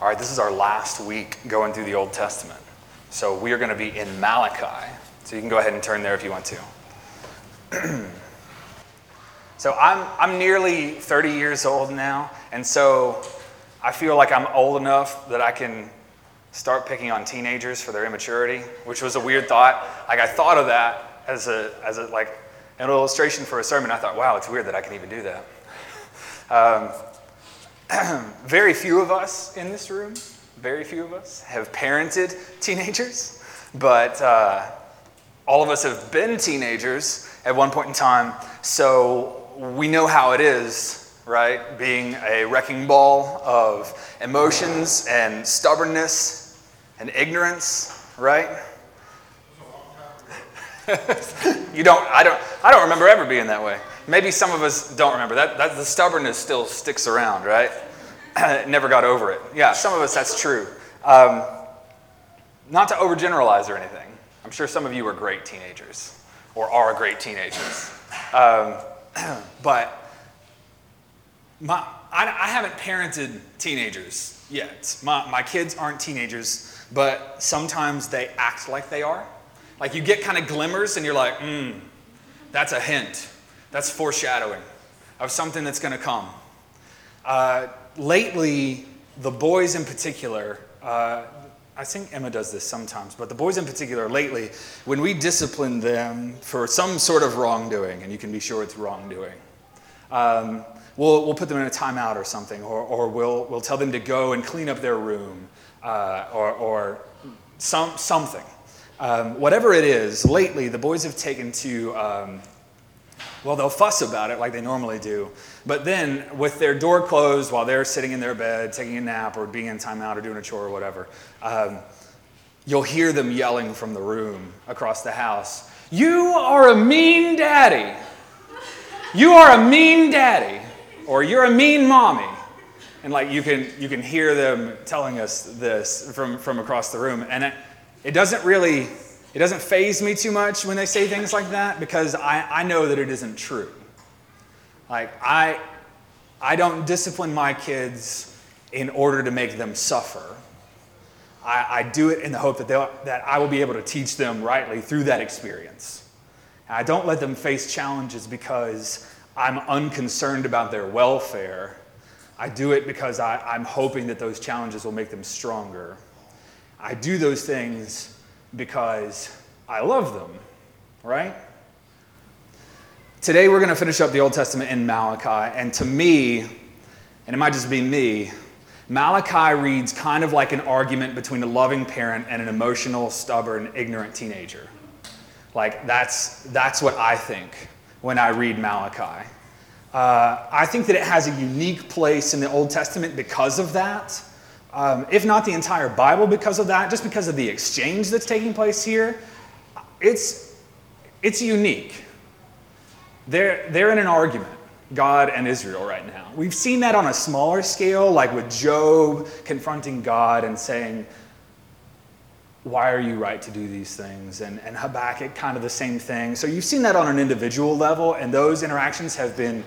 All right, this is our last week going through the Old Testament. So we are going to be in Malachi. So you can go ahead and turn there if you want to. so I'm, I'm nearly 30 years old now, and so I feel like I'm old enough that I can start picking on teenagers for their immaturity, which was a weird thought. Like I thought of that as a, as a like an illustration for a sermon. I thought, wow, it's weird that I can even do that. Um, very few of us in this room, very few of us, have parented teenagers, but uh, all of us have been teenagers at one point in time, so we know how it is, right? Being a wrecking ball of emotions and stubbornness and ignorance, right? you don't, I don't, I don't remember ever being that way. Maybe some of us don't remember. That, that the stubbornness still sticks around, right? Never got over it. Yeah, some of us, that's true. Um, not to overgeneralize or anything. I'm sure some of you are great teenagers or are great teenagers. Um, but my, I, I, haven't parented teenagers yet. My, my kids aren't teenagers, but sometimes they act like they are. Like you get kind of glimmers and you're like, hmm, that's a hint. That's foreshadowing of something that's going to come. Uh, lately, the boys in particular, uh, I think Emma does this sometimes, but the boys in particular, lately, when we discipline them for some sort of wrongdoing, and you can be sure it's wrongdoing, um, we'll, we'll put them in a timeout or something, or, or we'll, we'll tell them to go and clean up their room, uh, or, or some, something. Um, whatever it is, lately, the boys have taken to um, well, they'll fuss about it like they normally do. But then, with their door closed while they're sitting in their bed, taking a nap, or being in timeout, or doing a chore, or whatever, um, you'll hear them yelling from the room across the house You are a mean daddy. You are a mean daddy. Or you're a mean mommy. And like you can, you can hear them telling us this from, from across the room. And it, it doesn't really it doesn't faze me too much when they say things like that because I, I know that it isn't true. Like, I, I don't discipline my kids in order to make them suffer. I, I do it in the hope that, that I will be able to teach them rightly through that experience. And I don't let them face challenges because I'm unconcerned about their welfare. I do it because I, I'm hoping that those challenges will make them stronger. I do those things because I love them, right? Today we're going to finish up the Old Testament in Malachi, and to me, and it might just be me, Malachi reads kind of like an argument between a loving parent and an emotional, stubborn, ignorant teenager. Like, that's, that's what I think when I read Malachi. Uh, I think that it has a unique place in the Old Testament because of that um, if not the entire Bible because of that, just because of the exchange that's taking place here, it's, it's unique. They're, they're in an argument, God and Israel, right now. We've seen that on a smaller scale, like with Job confronting God and saying, Why are you right to do these things? And, and Habakkuk, kind of the same thing. So you've seen that on an individual level, and those interactions have been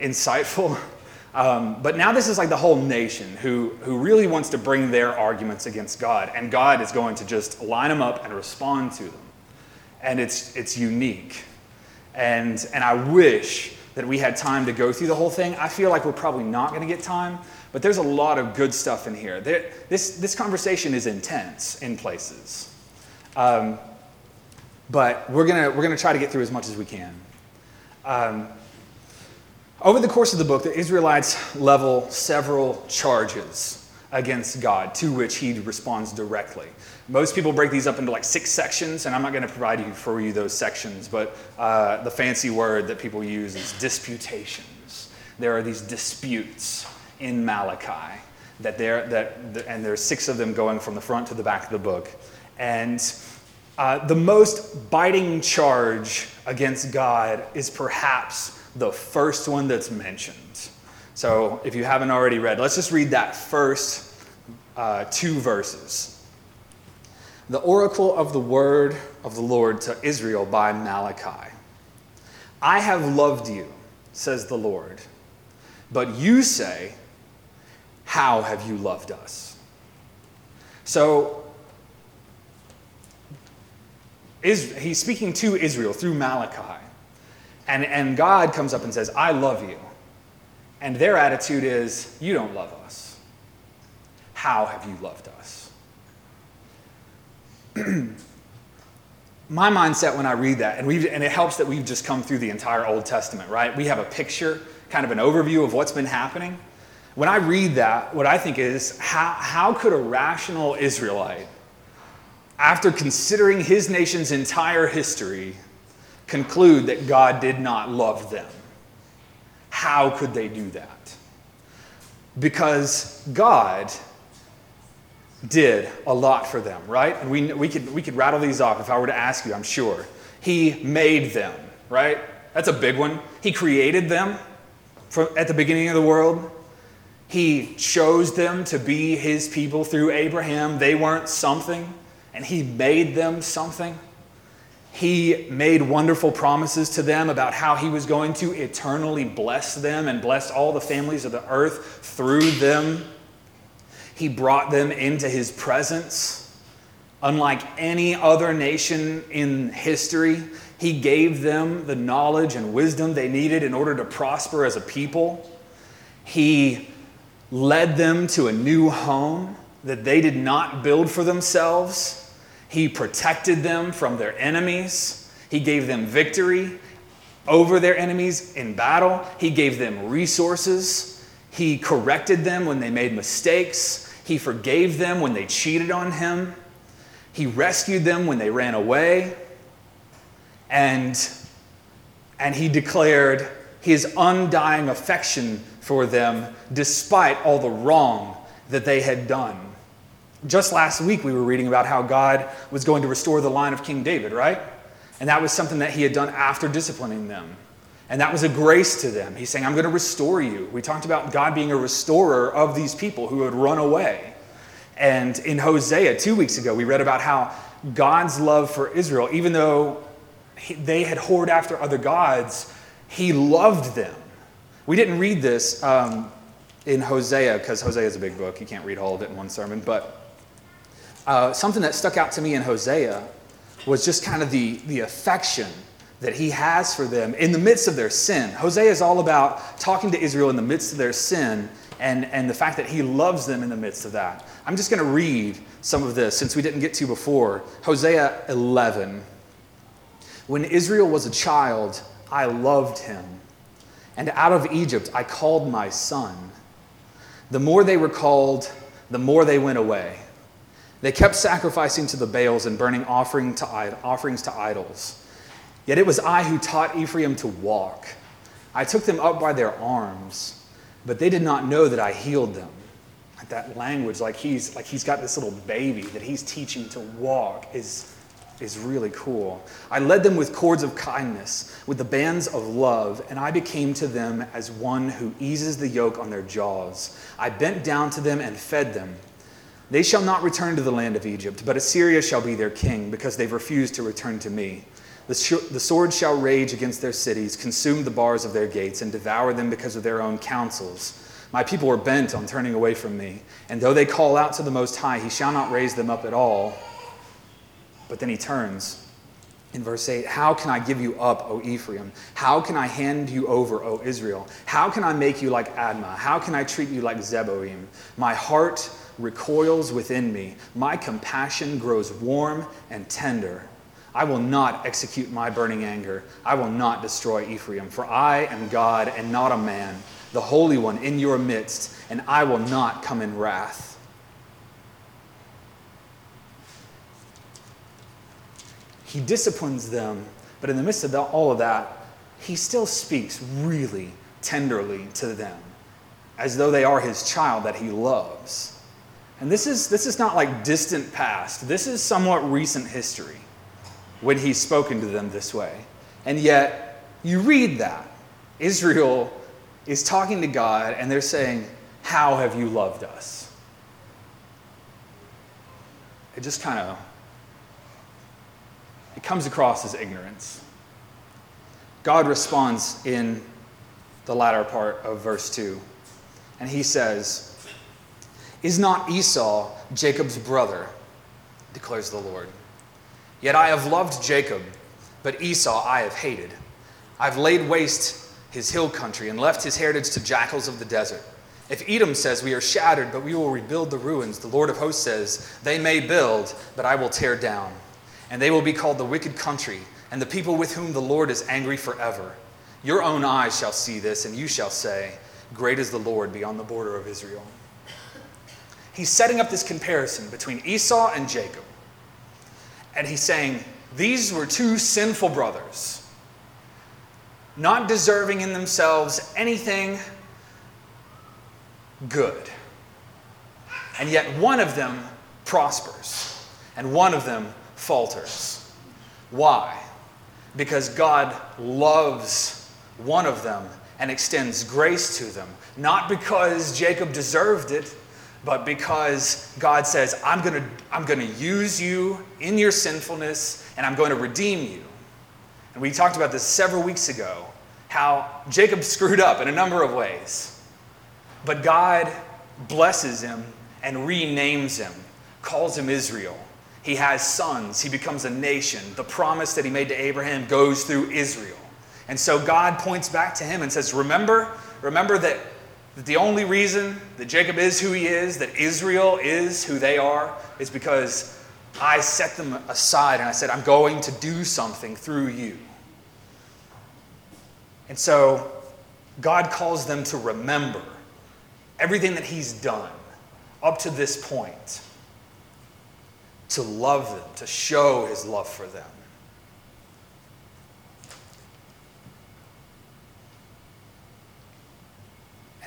insightful Um, but now this is like the whole nation who, who really wants to bring their arguments against God, and God is going to just line them up and respond to them. And it's, it's unique. And, and I wish that we had time to go through the whole thing. I feel like we're probably not going to get time, but there's a lot of good stuff in here. There, this, this conversation is intense in places. Um, but we're going we're gonna try to get through as much as we can. Um, over the course of the book, the Israelites level several charges against God to which he responds directly. Most people break these up into like six sections, and I'm not going to provide you for you those sections, but uh, the fancy word that people use is disputations. There are these disputes in Malachi that there that and there's six of them going from the front to the back of the book, and uh, the most biting charge against God is perhaps the first one that's mentioned. So if you haven't already read, let's just read that first uh, two verses. The oracle of the word of the Lord to Israel by Malachi. I have loved you, says the Lord. But you say, How have you loved us? So, is, he's speaking to Israel through Malachi. And, and God comes up and says, I love you. And their attitude is, You don't love us. How have you loved us? My mindset when I read that, and, we and it helps that we've just come through the entire Old Testament, right? We have a picture, kind of an overview of what's been happening. When I read that, what I think is, how, how could a rational Israelite, after considering his nation's entire history, conclude that God did not love them? How could they do that? Because God did a lot for them, right? And we, we, could, we could rattle these off if I were to ask you, I'm sure. He made them, right? That's a big one. He created them from, at the beginning of the world. He chose them to be his people through Abraham. They weren't something, and he made them something. He made wonderful promises to them about how he was going to eternally bless them and bless all the families of the earth through them. He brought them into his presence. Unlike any other nation in history, he gave them the knowledge and wisdom they needed in order to prosper as a people. He led them to a new home that they did not build for themselves. He protected them from their enemies. He gave them victory over their enemies in battle. He gave them resources. He corrected them when they made mistakes. He forgave them when they cheated on him. He rescued them when they ran away. And, and he declared his undying affection for them despite all the wrong that they had done. Just last week, we were reading about how God was going to restore the line of King David, right? And that was something that he had done after disciplining them. And that was a grace to them. He's saying, I'm going to restore you. We talked about God being a restorer of these people who had run away. And in Hosea, two weeks ago, we read about how God's love for Israel, even though they had whored after other gods, he loved them. We didn't read this um, in Hosea because Hosea is a big book. You can't read all of it in one sermon. But uh, something that stuck out to me in Hosea was just kind of the, the affection that he has for them in the midst of their sin. Hosea is all about talking to Israel in the midst of their sin and, and the fact that he loves them in the midst of that. I'm just going to read some of this since we didn't get to before. Hosea 11. When Israel was a child, I loved him, and out of Egypt I called my son. The more they were called, the more they went away. They kept sacrificing to the Baals and burning offering to, offerings to idols. Yet it was I who taught Ephraim to walk. I took them up by their arms, but they did not know that I healed them. That language, like he's, like he's got this little baby that he's teaching to walk, is, is really cool. I led them with cords of kindness, with the bands of love, and I became to them as one who eases the yoke on their jaws. I bent down to them and fed them. They shall not return to the land of Egypt, but Assyria shall be their king, because they've refused to return to me. The, sh- the sword shall rage against their cities, consume the bars of their gates, and devour them because of their own counsels. My people are bent on turning away from me, and though they call out to the Most High, he shall not raise them up at all. But then he turns in verse 8 How can I give you up, O Ephraim? How can I hand you over, O Israel? How can I make you like Admah? How can I treat you like Zeboim? My heart recoils within me. My compassion grows warm and tender. I will not execute my burning anger. I will not destroy Ephraim, for I am God and not a man, the Holy One in your midst, and I will not come in wrath. He disciplines them, but in the midst of all of that, he still speaks really tenderly to them, as though they are his child that he loves. And this is, this is not like distant past, this is somewhat recent history when he's spoken to them this way. And yet, you read that. Israel is talking to God and they're saying, How have you loved us? It just kind of it comes across as ignorance. God responds in the latter part of verse 2, and he says, Is not Esau Jacob's brother? declares the Lord. Yet I have loved Jacob, but Esau I have hated. I've laid waste his hill country and left his heritage to jackals of the desert. If Edom says, We are shattered, but we will rebuild the ruins, the Lord of hosts says, They may build, but I will tear down. And they will be called the wicked country, and the people with whom the Lord is angry forever. Your own eyes shall see this, and you shall say, Great is the Lord beyond the border of Israel. He's setting up this comparison between Esau and Jacob. And he's saying, These were two sinful brothers, not deserving in themselves anything good. And yet one of them prospers, and one of them falters. Why? Because God loves one of them and extends grace to them. Not because Jacob deserved it, but because God says, I'm going to I'm going to use you in your sinfulness and I'm going to redeem you. And we talked about this several weeks ago how Jacob screwed up in a number of ways. But God blesses him and renames him, calls him Israel. He has sons, he becomes a nation. The promise that he made to Abraham goes through Israel. And so God points back to him and says, Remember, remember that, that the only reason that Jacob is who he is, that Israel is who they are, is because I set them aside and I said, I'm going to do something through you. And so God calls them to remember everything that he's done up to this point, to love them, to show his love for them.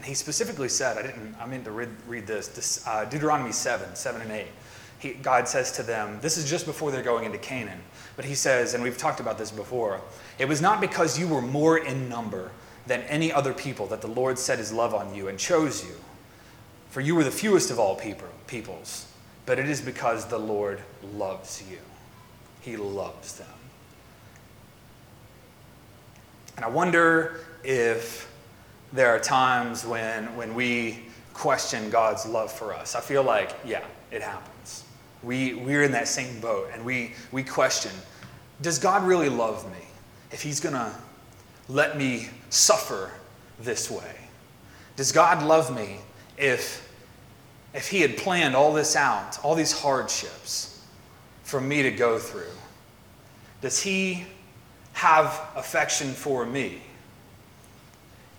And he specifically said, I didn't, I meant to read, read this, uh, Deuteronomy 7, 7 and 8. He, God says to them, this is just before they're going into Canaan, but he says, and we've talked about this before, it was not because you were more in number than any other people that the Lord set his love on you and chose you. For you were the fewest of all people, peoples, but it is because the Lord loves you. He loves them. And I wonder if there are times when, when we question God's love for us. I feel like, yeah, it happens. We, we're in that same boat and we, we question does God really love me if He's going to let me suffer this way? Does God love me if, if He had planned all this out, all these hardships for me to go through? Does He have affection for me?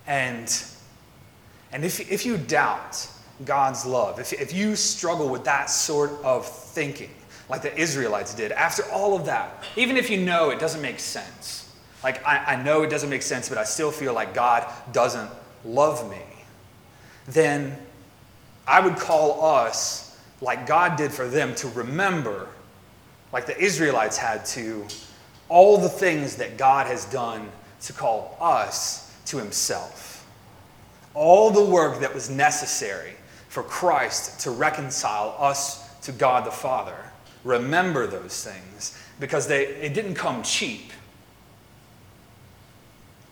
And, and if, if you doubt God's love, if, if you struggle with that sort of thinking, like the Israelites did, after all of that, even if you know it doesn't make sense, like I, I know it doesn't make sense, but I still feel like God doesn't love me, then I would call us, like God did for them, to remember, like the Israelites had to, all the things that God has done to call us to Himself. All the work that was necessary for Christ to reconcile us to God the Father. Remember those things because they, it didn't come cheap.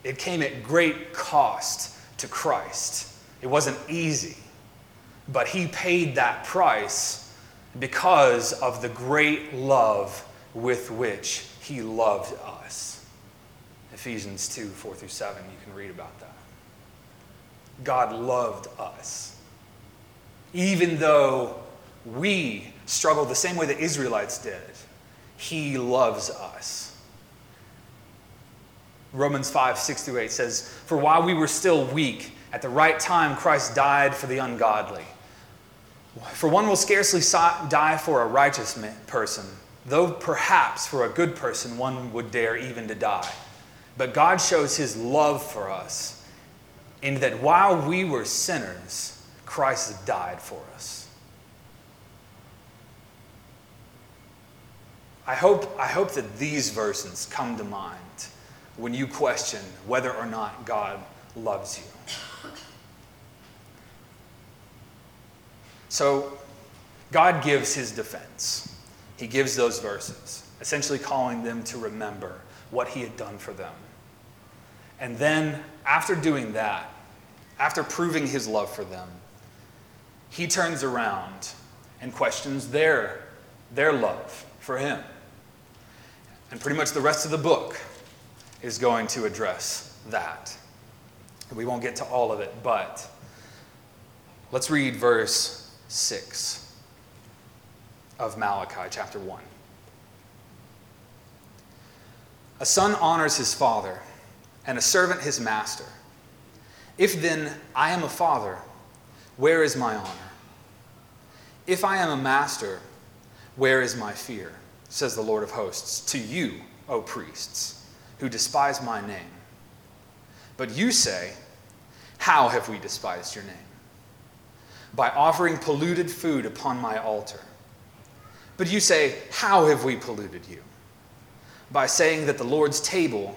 It came at great cost to Christ. It wasn't easy, but He paid that price because of the great love with which He loved us. Ephesians 2 4 through 7, you can read about that. God loved us. Even though we struggle the same way the Israelites did, He loves us. Romans 5 6 through 8 says, For while we were still weak, at the right time Christ died for the ungodly. For one will scarcely die for a righteous person, though perhaps for a good person one would dare even to die. But God shows his love for us in that while we were sinners, Christ died for us. I hope, I hope that these verses come to mind when you question whether or not God loves you. So, God gives his defense. He gives those verses, essentially calling them to remember what he had done for them. And then, after doing that, after proving his love for them, he turns around and questions their, their love for him. And pretty much the rest of the book is going to address that. We won't get to all of it, but let's read verse 6 of Malachi chapter 1. A son honors his father, and a servant his master. If then I am a father, where is my honor? If I am a master, where is my fear? Says the Lord of hosts, to you, O priests, who despise my name. But you say, How have we despised your name? By offering polluted food upon my altar. But you say, How have we polluted you? By saying that the Lord's table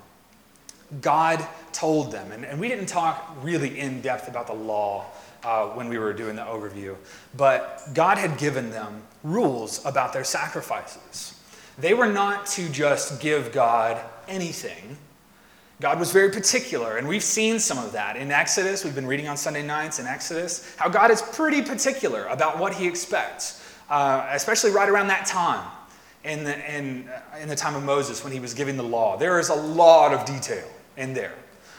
God told them, and, and we didn't talk really in depth about the law uh, when we were doing the overview. But God had given them rules about their sacrifices. They were not to just give God anything. God was very particular, and we've seen some of that in Exodus. We've been reading on Sunday nights in Exodus how God is pretty particular about what he expects, uh, especially right around that time in the, in, in the time of Moses when he was giving the law. There is a lot of detail in there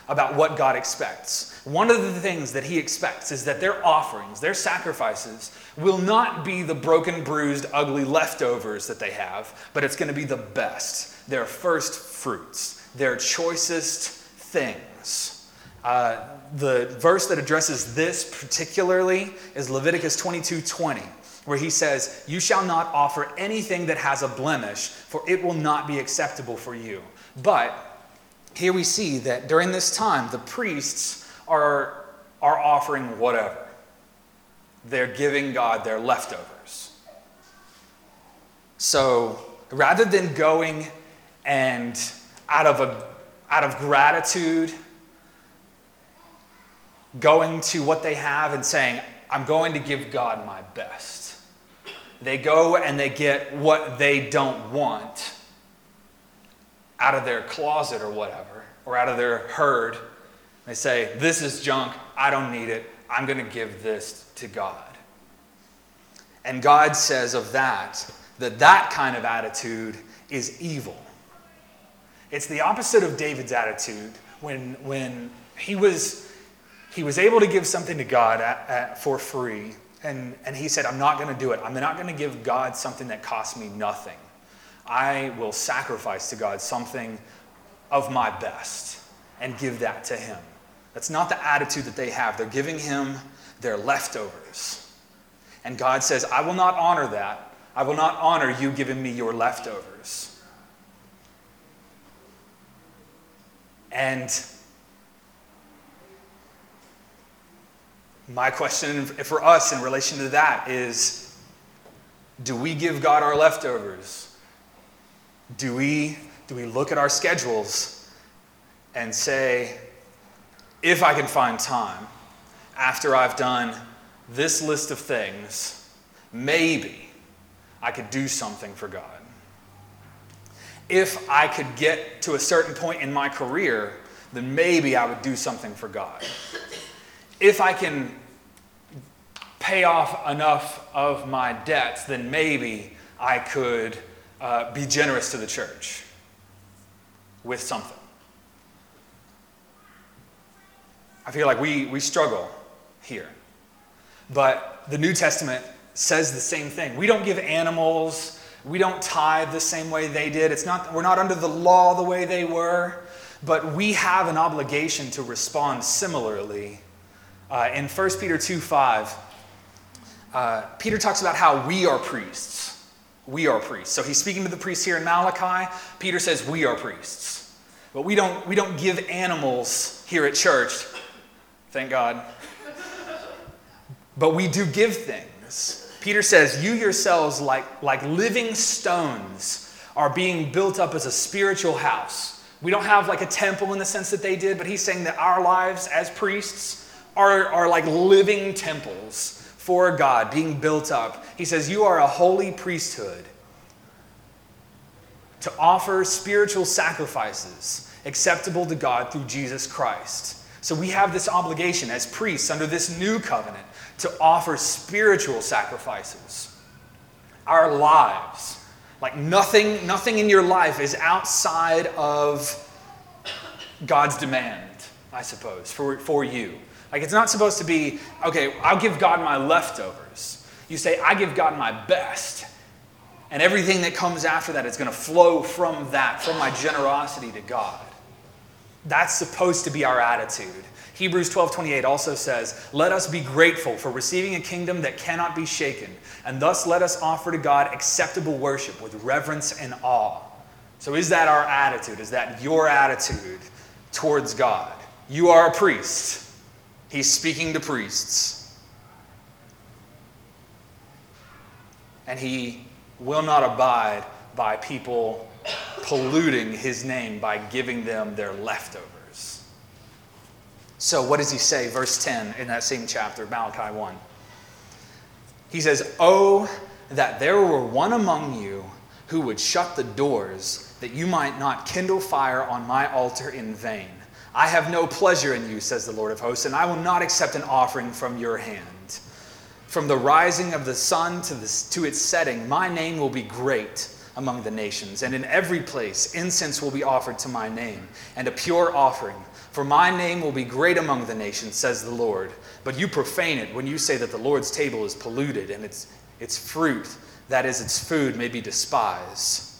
about what God expects. One of the things that He expects is that their offerings, their sacrifices, will not be the broken, bruised, ugly leftovers that they have, but it's going to be the best, their first fruits, their choicest things. Uh, the verse that addresses this particularly is Leviticus 22 20, where he says, You shall not offer anything that has a blemish, for it will not be acceptable for you. But here we see that during this time, the priests are, are offering whatever. They're giving God their leftovers. So rather than going and out of, a, out of gratitude, going to what they have and saying, I'm going to give God my best, they go and they get what they don't want out of their closet or whatever, or out of their herd. They say, This is junk. I don't need it. I'm going to give this to God. And God says of that, that that kind of attitude is evil. It's the opposite of David's attitude when, when he, was, he was able to give something to God at, at, for free. And, and he said, I'm not going to do it. I'm not going to give God something that costs me nothing. I will sacrifice to God something of my best and give that to Him. That's not the attitude that they have. They're giving Him their leftovers. And God says, I will not honor that. I will not honor you giving me your leftovers. And my question for us in relation to that is do we give God our leftovers? Do we, do we look at our schedules and say, if I can find time after I've done this list of things, maybe I could do something for God? If I could get to a certain point in my career, then maybe I would do something for God. If I can pay off enough of my debts, then maybe I could uh, be generous to the church with something. I feel like we, we struggle here. But the New Testament says the same thing. We don't give animals, we don't tithe the same way they did. It's not, we're not under the law the way they were, but we have an obligation to respond similarly. Uh, in 1 Peter 2 5, uh, Peter talks about how we are priests. We are priests. So he's speaking to the priests here in Malachi. Peter says, We are priests. But we don't, we don't give animals here at church. Thank God. but we do give things. Peter says, You yourselves, like, like living stones, are being built up as a spiritual house. We don't have like a temple in the sense that they did, but he's saying that our lives as priests are, are like living temples for God, being built up. He says, You are a holy priesthood to offer spiritual sacrifices acceptable to God through Jesus Christ. So we have this obligation as priests under this new covenant to offer spiritual sacrifices. Our lives, like nothing, nothing in your life is outside of God's demand, I suppose, for, for you. Like it's not supposed to be, okay, I'll give God my leftovers. You say, I give God my best. And everything that comes after that is going to flow from that, from my generosity to God. That's supposed to be our attitude. Hebrews 12 28 also says, Let us be grateful for receiving a kingdom that cannot be shaken, and thus let us offer to God acceptable worship with reverence and awe. So, is that our attitude? Is that your attitude towards God? You are a priest. He's speaking to priests. And he will not abide by people polluting his name by giving them their leftovers. So, what does he say? Verse 10 in that same chapter, Malachi 1. He says, Oh, that there were one among you who would shut the doors, that you might not kindle fire on my altar in vain. I have no pleasure in you, says the Lord of hosts, and I will not accept an offering from your hand. From the rising of the sun to, the, to its setting, my name will be great among the nations, and in every place incense will be offered to my name, and a pure offering. For my name will be great among the nations, says the Lord. But you profane it when you say that the Lord's table is polluted, and its, its fruit, that is, its food, may be despised.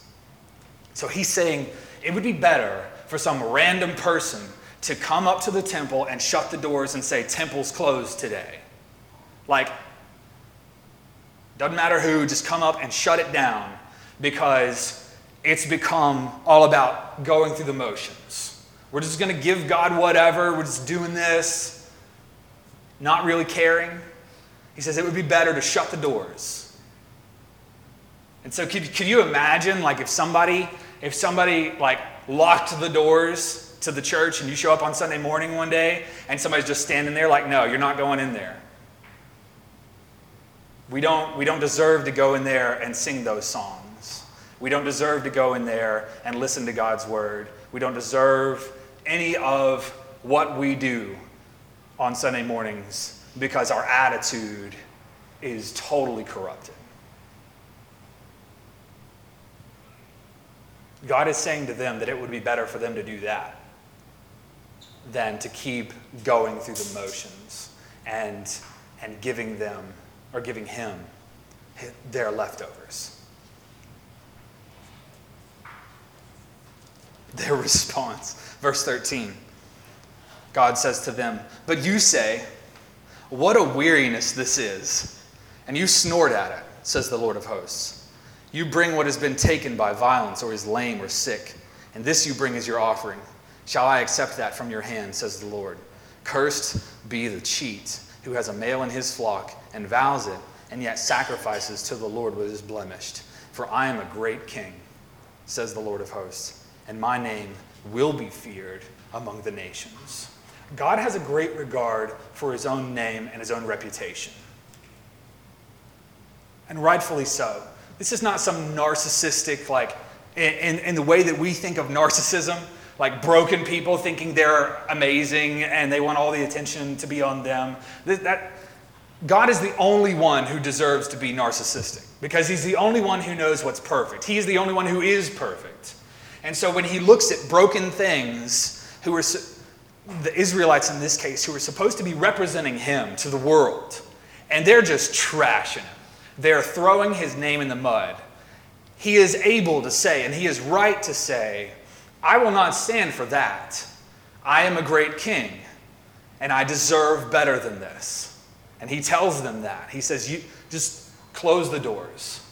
So he's saying it would be better for some random person to come up to the temple and shut the doors and say, Temple's closed today. Like, doesn't matter who, just come up and shut it down because it's become all about going through the motions. We're just going to give God whatever, we're just doing this, not really caring. He says it would be better to shut the doors. And so could, could you imagine like if somebody if somebody like locked the doors to the church and you show up on Sunday morning one day and somebody's just standing there like no, you're not going in there. We don't, we don't deserve to go in there and sing those songs. We don't deserve to go in there and listen to God's word. We don't deserve any of what we do on Sunday mornings because our attitude is totally corrupted. God is saying to them that it would be better for them to do that than to keep going through the motions and, and giving them or giving him their leftovers. Their response, verse 13. God says to them, But you say, What a weariness this is. And you snort at it, says the Lord of hosts. You bring what has been taken by violence or is lame or sick, and this you bring as your offering. Shall I accept that from your hand, says the Lord? Cursed be the cheat who has a male in his flock and vows it, and yet sacrifices to the Lord what is blemished. For I am a great king, says the Lord of hosts, and my name will be feared among the nations. God has a great regard for his own name and his own reputation. And rightfully so. This is not some narcissistic, like, in, in the way that we think of narcissism, like broken people thinking they're amazing and they want all the attention to be on them. That, that, God is the only one who deserves to be narcissistic because he's the only one who knows what's perfect. He is the only one who is perfect. And so when he looks at broken things, who are the Israelites in this case, who are supposed to be representing him to the world, and they're just trashing him, they're throwing his name in the mud. He is able to say, and he is right to say, I will not stand for that. I am a great king, and I deserve better than this. And he tells them that. He says, You just close the doors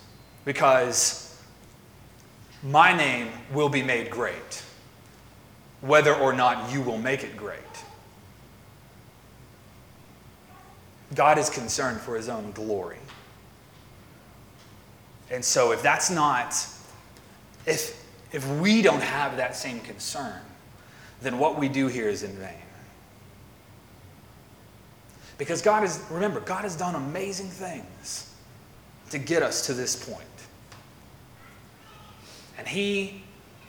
because my name will be made great, whether or not you will make it great. God is concerned for his own glory. And so if that's not, if, if we don't have that same concern, then what we do here is in vain. Because God is, remember, God has done amazing things to get us to this point. And He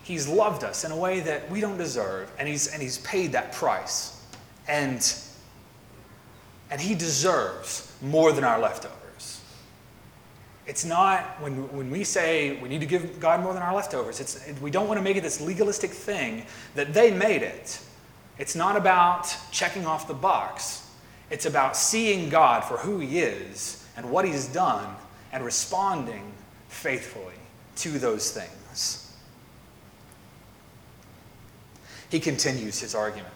He's loved us in a way that we don't deserve, and He's and He's paid that price. And and He deserves more than our leftovers. It's not, when, when we say we need to give God more than our leftovers, it's, we don't want to make it this legalistic thing that they made it. It's not about checking off the box, it's about seeing God for who He is and what He's done and responding faithfully to those things. He continues his argument.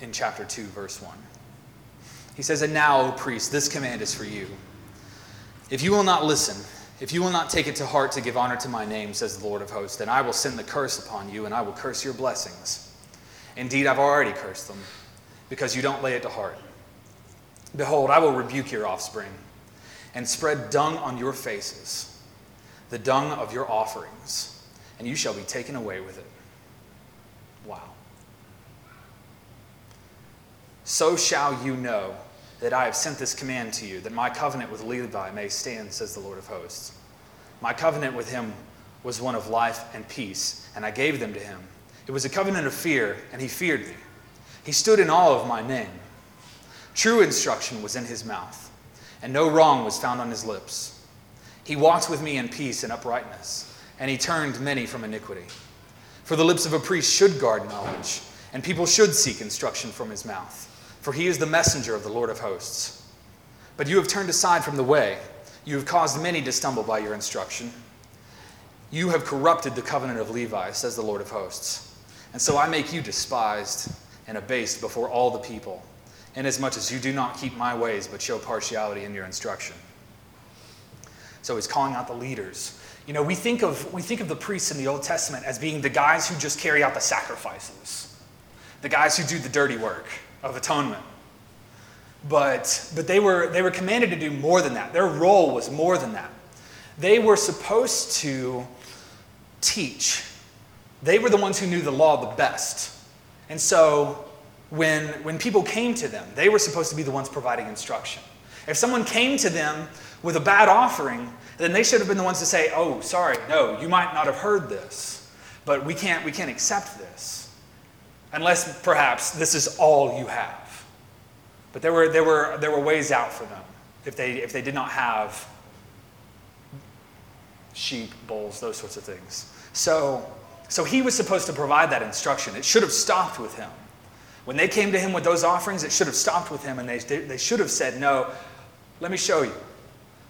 In chapter 2, verse 1. He says, And now, O priest, this command is for you. If you will not listen, if you will not take it to heart to give honor to my name, says the Lord of hosts, then I will send the curse upon you, and I will curse your blessings. Indeed, I've already cursed them, because you don't lay it to heart. Behold, I will rebuke your offspring, and spread dung on your faces, the dung of your offerings, and you shall be taken away with it. Wow. So shall you know that I have sent this command to you, that my covenant with Levi may stand, says the Lord of hosts. My covenant with him was one of life and peace, and I gave them to him. It was a covenant of fear, and he feared me. He stood in awe of my name. True instruction was in his mouth, and no wrong was found on his lips. He walked with me in peace and uprightness, and he turned many from iniquity. For the lips of a priest should guard knowledge, and people should seek instruction from his mouth for he is the messenger of the Lord of hosts. But you have turned aside from the way. You have caused many to stumble by your instruction. You have corrupted the covenant of Levi, says the Lord of hosts. And so I make you despised and abased before all the people, inasmuch as you do not keep my ways, but show partiality in your instruction. So he's calling out the leaders. You know, we think of, we think of the priests in the Old Testament as being the guys who just carry out the sacrifices, the guys who do the dirty work of atonement. But, but they, were, they were commanded to do more than that. Their role was more than that. They were supposed to teach. They were the ones who knew the law the best. And so when, when people came to them, they were supposed to be the ones providing instruction. If someone came to them with a bad offering, then they should have been the ones to say, Oh, sorry, no, you might not have heard this, but we can't, we can't accept this unless perhaps this is all you have. But there were, there were, there were ways out for them if they, if they did not have sheep, bulls, those sorts of things. So, so he was supposed to provide that instruction. It should have stopped with him. When they came to him with those offerings, it should have stopped with him, and they, they should have said, No, let me show you.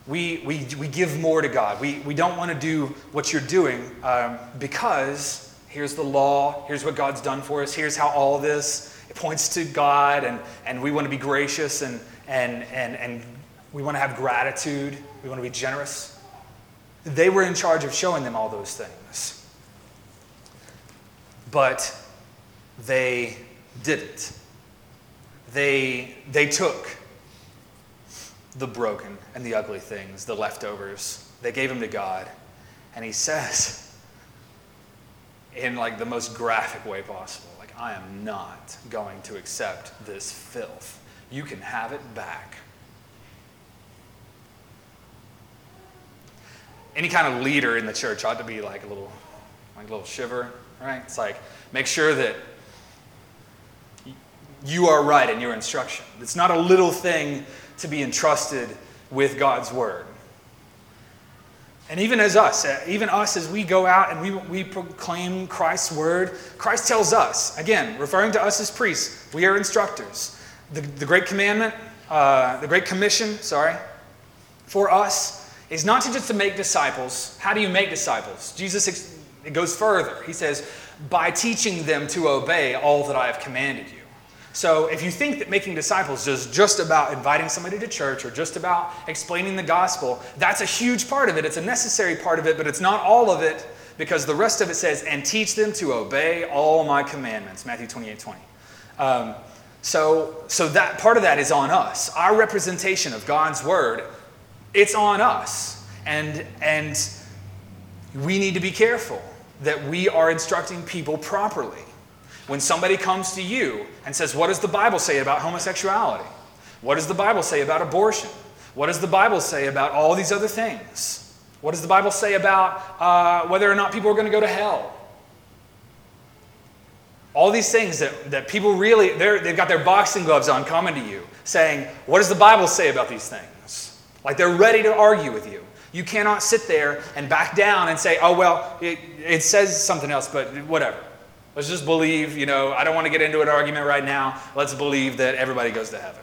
We, we, we give more to God. We, we don't want to do what you're doing um, because Here's the law. Here's what God's done for us. Here's how all this it points to God, and, and we want to be gracious and, and, and, and we want to have gratitude. We want to be generous. They were in charge of showing them all those things. But they didn't. They, they took the broken and the ugly things, the leftovers, they gave them to God. And He says, in like the most graphic way possible. Like, I am not going to accept this filth. You can have it back. Any kind of leader in the church ought to be like a little, like a little shiver, right? It's like make sure that you are right in your instruction. It's not a little thing to be entrusted with God's word. And even as us, uh, even us as we go out and we, we proclaim Christ's word, Christ tells us, again, referring to us as priests, we are instructors. The, the Great Commandment, uh, the Great Commission, sorry, for us is not to just to make disciples. How do you make disciples? Jesus, it goes further. He says, by teaching them to obey all that I have commanded you. So if you think that making disciples is just about inviting somebody to church or just about explaining the gospel, that's a huge part of it. It's a necessary part of it, but it's not all of it because the rest of it says, and teach them to obey all my commandments, Matthew 28 20. Um, So, so that part of that is on us. Our representation of God's word, it's on us. And, and we need to be careful that we are instructing people properly. When somebody comes to you and says, What does the Bible say about homosexuality? What does the Bible say about abortion? What does the Bible say about all these other things? What does the Bible say about uh, whether or not people are going to go to hell? All these things that, that people really, they've got their boxing gloves on coming to you saying, What does the Bible say about these things? Like they're ready to argue with you. You cannot sit there and back down and say, Oh, well, it, it says something else, but whatever. Let's just believe, you know, I don't want to get into an argument right now. Let's believe that everybody goes to heaven.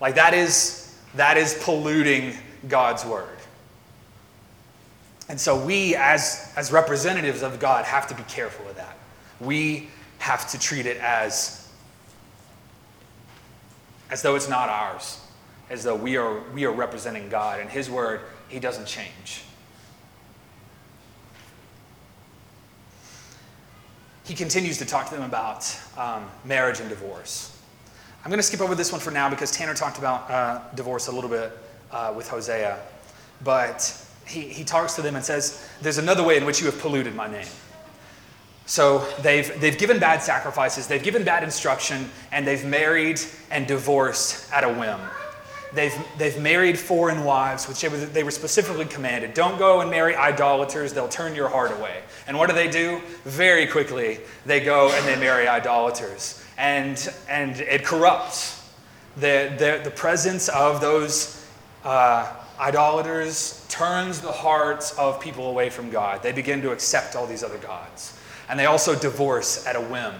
Like that is that is polluting God's word. And so we as as representatives of God have to be careful of that. We have to treat it as as though it's not ours, as though we are we are representing God and his word he doesn't change. He continues to talk to them about um, marriage and divorce. I'm going to skip over this one for now because Tanner talked about uh, divorce a little bit uh, with Hosea. But he, he talks to them and says, There's another way in which you have polluted my name. So they've, they've given bad sacrifices, they've given bad instruction, and they've married and divorced at a whim. They've, they've married foreign wives, which they were, they were specifically commanded. Don't go and marry idolaters, they'll turn your heart away. And what do they do? Very quickly, they go and they marry idolaters and, and it corrupts. The, the, the presence of those uh, idolaters turns the hearts of people away from God. They begin to accept all these other gods. And they also divorce at a whim.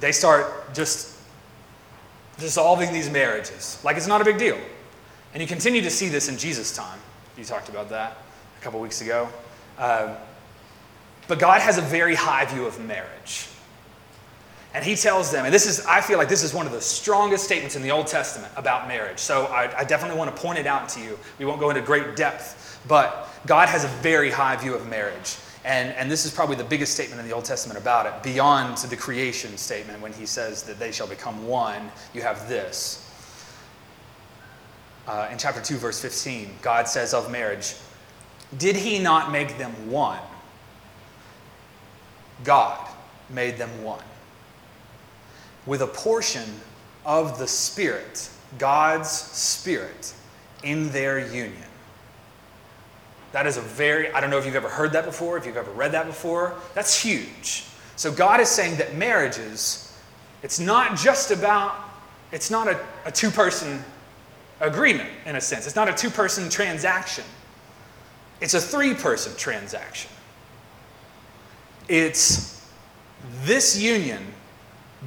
They start just dissolving these marriages like it's not a big deal. And you continue to see this in Jesus' time. You talked about that a couple weeks ago. Uh, but God has a very high view of marriage. And he tells them, and this is, I feel like this is one of the strongest statements in the Old Testament about marriage. So I, I, definitely want to point it out to you. We won't go into great depth, but God has a very high view of marriage. And, and this is probably the biggest statement in the Old Testament about it, beyond the creation statement when he says that they shall become one. You have this. Uh, in chapter 2, verse 15, God says of marriage, Did he not make them one? God made them one with a portion of the Spirit, God's Spirit, in their union. That is a very, I don't know if you've ever heard that before, if you've ever read that before. That's huge. So God is saying that marriages, it's not just about, it's not a, a two person agreement in a sense. It's not a two person transaction, it's a three person transaction. It's this union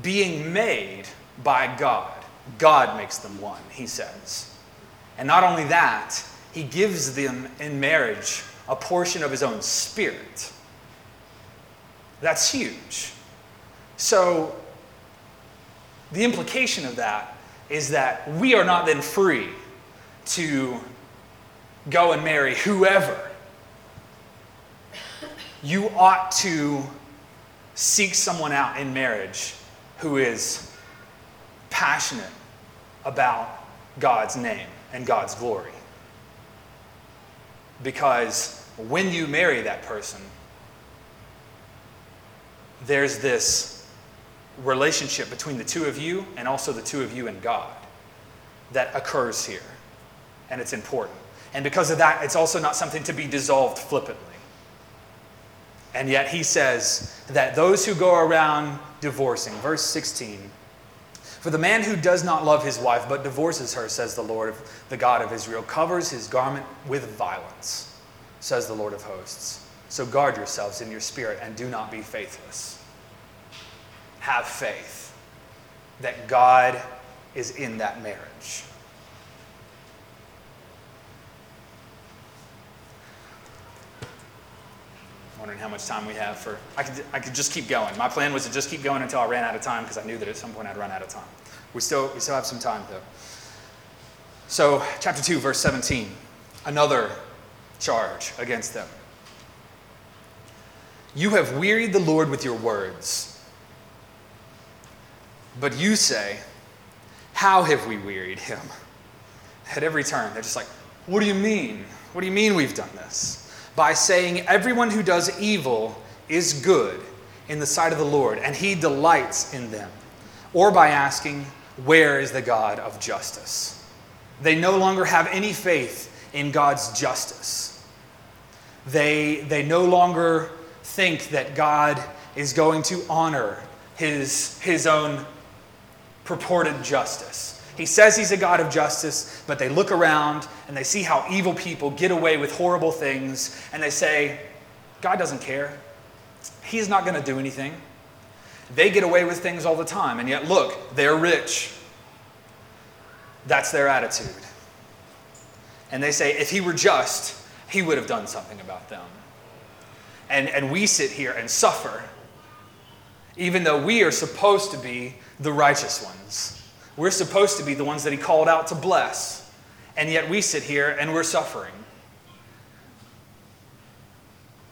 being made by God. God makes them one, he says. And not only that, he gives them in marriage a portion of his own spirit. That's huge. So, the implication of that is that we are not then free to go and marry whoever. You ought to seek someone out in marriage who is passionate about God's name and God's glory. Because when you marry that person, there's this relationship between the two of you and also the two of you and God that occurs here. And it's important. And because of that, it's also not something to be dissolved flippantly. And yet he says that those who go around divorcing, verse 16, for the man who does not love his wife but divorces her, says the Lord, the God of Israel, covers his garment with violence, says the Lord of hosts. So guard yourselves in your spirit and do not be faithless. Have faith that God is in that marriage. Wondering how much time we have for. I could, I could just keep going. My plan was to just keep going until I ran out of time because I knew that at some point I'd run out of time. We still, we still have some time though. So, chapter 2, verse 17, another charge against them. You have wearied the Lord with your words. But you say, How have we wearied him? At every turn, they're just like, What do you mean? What do you mean we've done this? By saying, Everyone who does evil is good in the sight of the Lord, and he delights in them. Or by asking, Where is the God of justice? They no longer have any faith in God's justice. They, they no longer think that God is going to honor his, his own purported justice. He says he's a God of justice, but they look around and they see how evil people get away with horrible things, and they say, God doesn't care. He's not going to do anything. They get away with things all the time, and yet look, they're rich. That's their attitude. And they say, if he were just, he would have done something about them. And, and we sit here and suffer, even though we are supposed to be the righteous ones. We're supposed to be the ones that he called out to bless. And yet we sit here and we're suffering.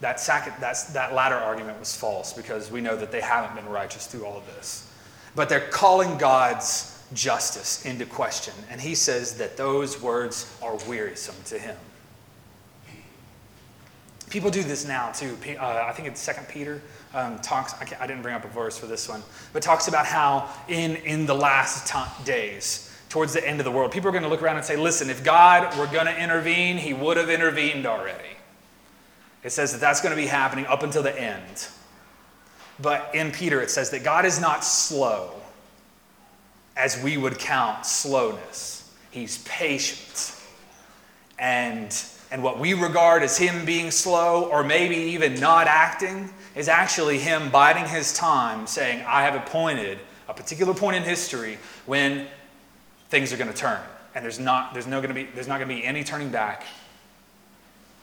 That, that's, that latter argument was false because we know that they haven't been righteous through all of this. But they're calling God's justice into question. And he says that those words are wearisome to him. People do this now too. Uh, I think it's Second Peter um, talks. I, I, didn't bring up a verse for this one, but talks about how in in the last t- days, towards the end of the world, people are going to look around and say, "Listen, if God were going to intervene, He would have intervened already." It says that that's going to be happening up until the end. But in Peter, it says that God is not slow as we would count slowness. He's patient. And, and what we regard as him being slow or maybe even not acting is actually him biding his time, saying, I have appointed a particular point in history when things are going to turn. And there's not, there's, no gonna be, there's not going to be any turning back.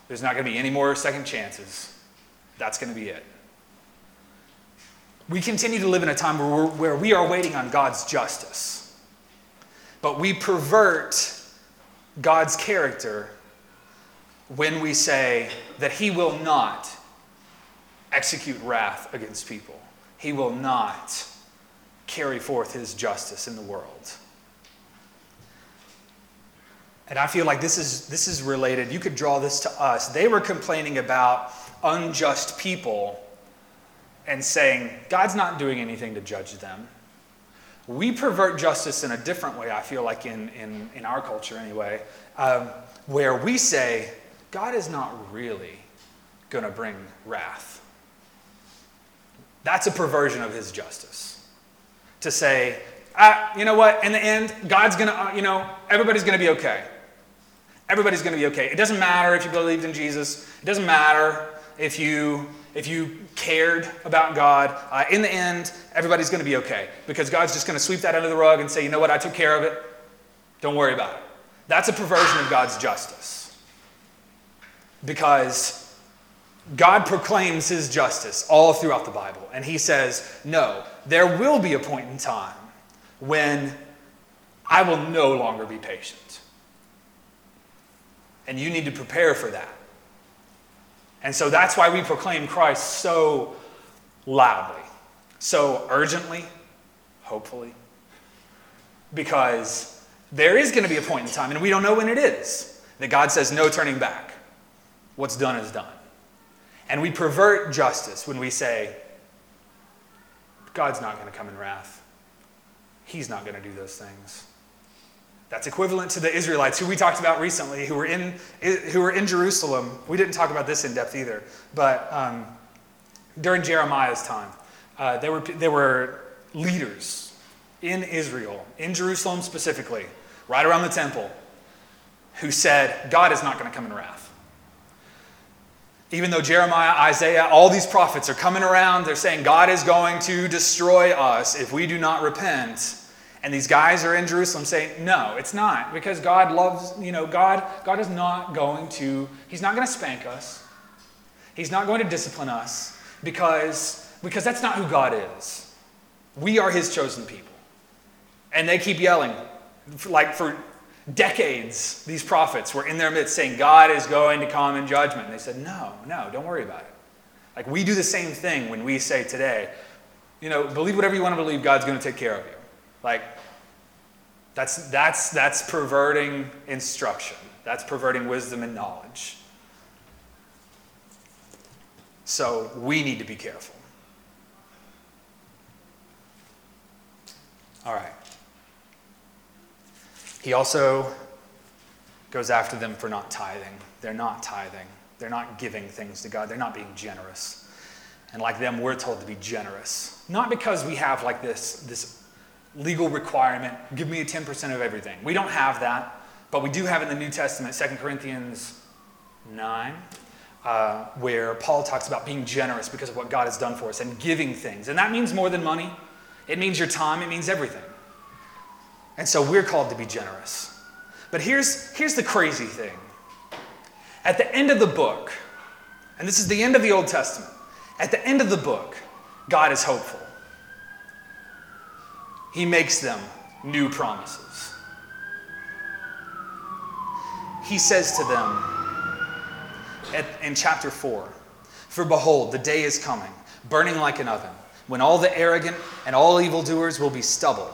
There's not going to be any more second chances. That's going to be it. We continue to live in a time where, where we are waiting on God's justice, but we pervert God's character when we say that He will not execute wrath against people, He will not carry forth His justice in the world. And I feel like this is, this is related. You could draw this to us. They were complaining about unjust people and saying, God's not doing anything to judge them. We pervert justice in a different way, I feel like, in, in, in our culture anyway, um, where we say, God is not really going to bring wrath. That's a perversion of his justice. To say, ah, you know what, in the end, God's going to, uh, you know, everybody's going to be okay. Everybody's going to be okay. It doesn't matter if you believed in Jesus, it doesn't matter if you if you cared about God, uh, in the end, everybody's going to be okay because God's just going to sweep that under the rug and say, you know what, I took care of it. Don't worry about it. That's a perversion of God's justice because God proclaims his justice all throughout the Bible. And he says, no, there will be a point in time when I will no longer be patient. And you need to prepare for that. And so that's why we proclaim Christ so loudly, so urgently, hopefully. Because there is going to be a point in time, and we don't know when it is, that God says, no turning back. What's done is done. And we pervert justice when we say, God's not going to come in wrath. He's not going to do those things. That's equivalent to the Israelites who we talked about recently, who were in, who were in Jerusalem. We didn't talk about this in depth either, but um, during Jeremiah's time, uh, there, were, there were leaders in Israel, in Jerusalem specifically, right around the temple, who said, God is not going to come in wrath. Even though Jeremiah, Isaiah, all these prophets are coming around, they're saying God is going to destroy us if we do not repent. And these guys are in Jerusalem saying, no, it's not, because God loves, you know, God, God is not going to, He's not going to spank us. He's not going to discipline us because, because that's not who God is. We are His chosen people. And they keep yelling, like for decades, these prophets were in their midst saying, God is going to come in judgment. And they said, no, no, don't worry about it. Like we do the same thing when we say today, you know, believe whatever you want to believe, God's going to take care of you. Like, that's, that's, that's perverting instruction. That's perverting wisdom and knowledge. So we need to be careful. All right. He also goes after them for not tithing. They're not tithing. They're not giving things to God. They're not being generous. And like them, we're told to be generous. Not because we have like this, this legal requirement, give me a 10% of everything. We don't have that, but we do have in the New Testament, 2 Corinthians 9, uh, where Paul talks about being generous because of what God has done for us and giving things. And that means more than money, it means your time, it means everything. And so we're called to be generous. But here's, here's the crazy thing. At the end of the book, and this is the end of the Old Testament, at the end of the book, God is hopeful. He makes them new promises. He says to them at, in chapter 4 For behold, the day is coming, burning like an oven, when all the arrogant and all evildoers will be stubble.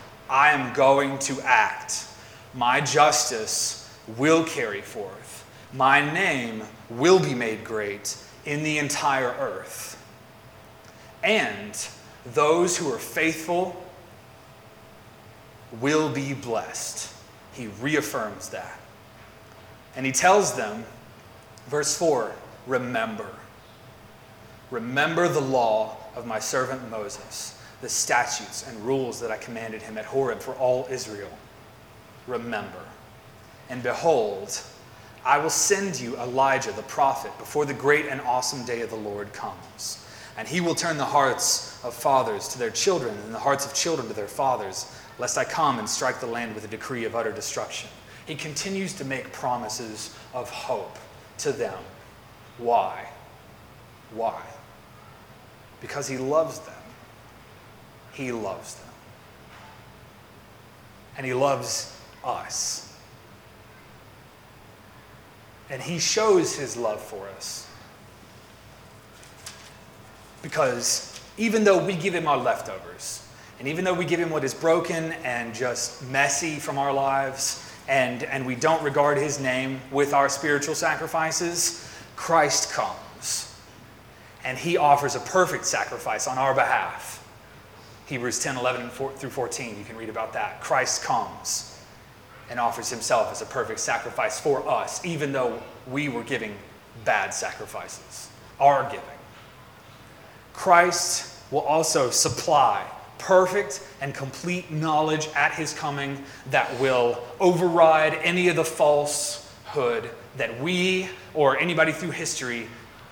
I am going to act. My justice will carry forth. My name will be made great in the entire earth. And those who are faithful will be blessed. He reaffirms that. And he tells them, verse 4 remember. Remember the law of my servant Moses the statutes and rules that I commanded him at Horeb for all Israel. Remember. And behold, I will send you Elijah the prophet before the great and awesome day of the Lord comes. And he will turn the hearts of fathers to their children and the hearts of children to their fathers, lest I come and strike the land with a decree of utter destruction. He continues to make promises of hope to them. Why? Why? Because he loves them. He loves them. And He loves us. And He shows His love for us. Because even though we give Him our leftovers, and even though we give Him what is broken and just messy from our lives, and, and we don't regard His name with our spiritual sacrifices, Christ comes. And He offers a perfect sacrifice on our behalf Hebrews 10 11 through 14, you can read about that. Christ comes and offers himself as a perfect sacrifice for us, even though we were giving bad sacrifices, our giving. Christ will also supply perfect and complete knowledge at his coming that will override any of the falsehood that we or anybody through history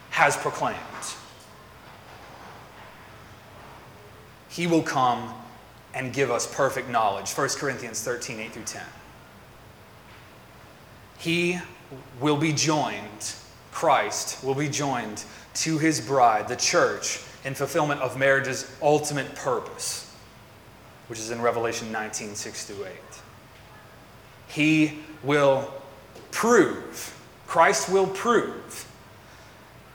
has proclaimed. He will come and give us perfect knowledge. 1 Corinthians 13, 8 through 10. He will be joined, Christ will be joined to his bride, the church, in fulfillment of marriage's ultimate purpose, which is in Revelation 19, 6 through 8. He will prove, Christ will prove,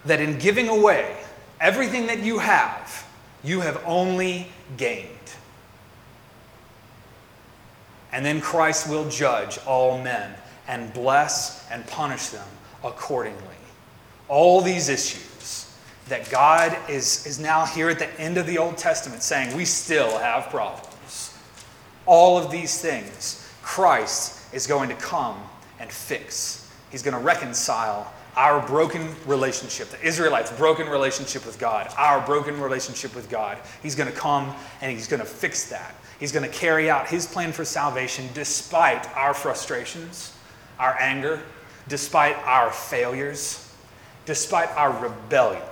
that in giving away everything that you have, you have only gained. And then Christ will judge all men and bless and punish them accordingly. All these issues that God is, is now here at the end of the Old Testament saying we still have problems. All of these things, Christ is going to come and fix. He's going to reconcile our broken relationship, the Israelites' broken relationship with God, our broken relationship with God. He's going to come and he's going to fix that. He's going to carry out his plan for salvation despite our frustrations, our anger, despite our failures, despite our rebellion.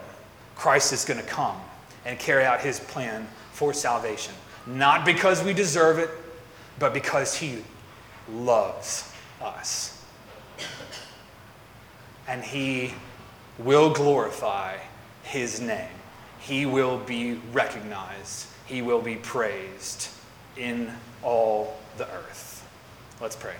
Christ is going to come and carry out his plan for salvation. Not because we deserve it, but because he loves us. And he will glorify his name. He will be recognized. He will be praised in all the earth. Let's pray.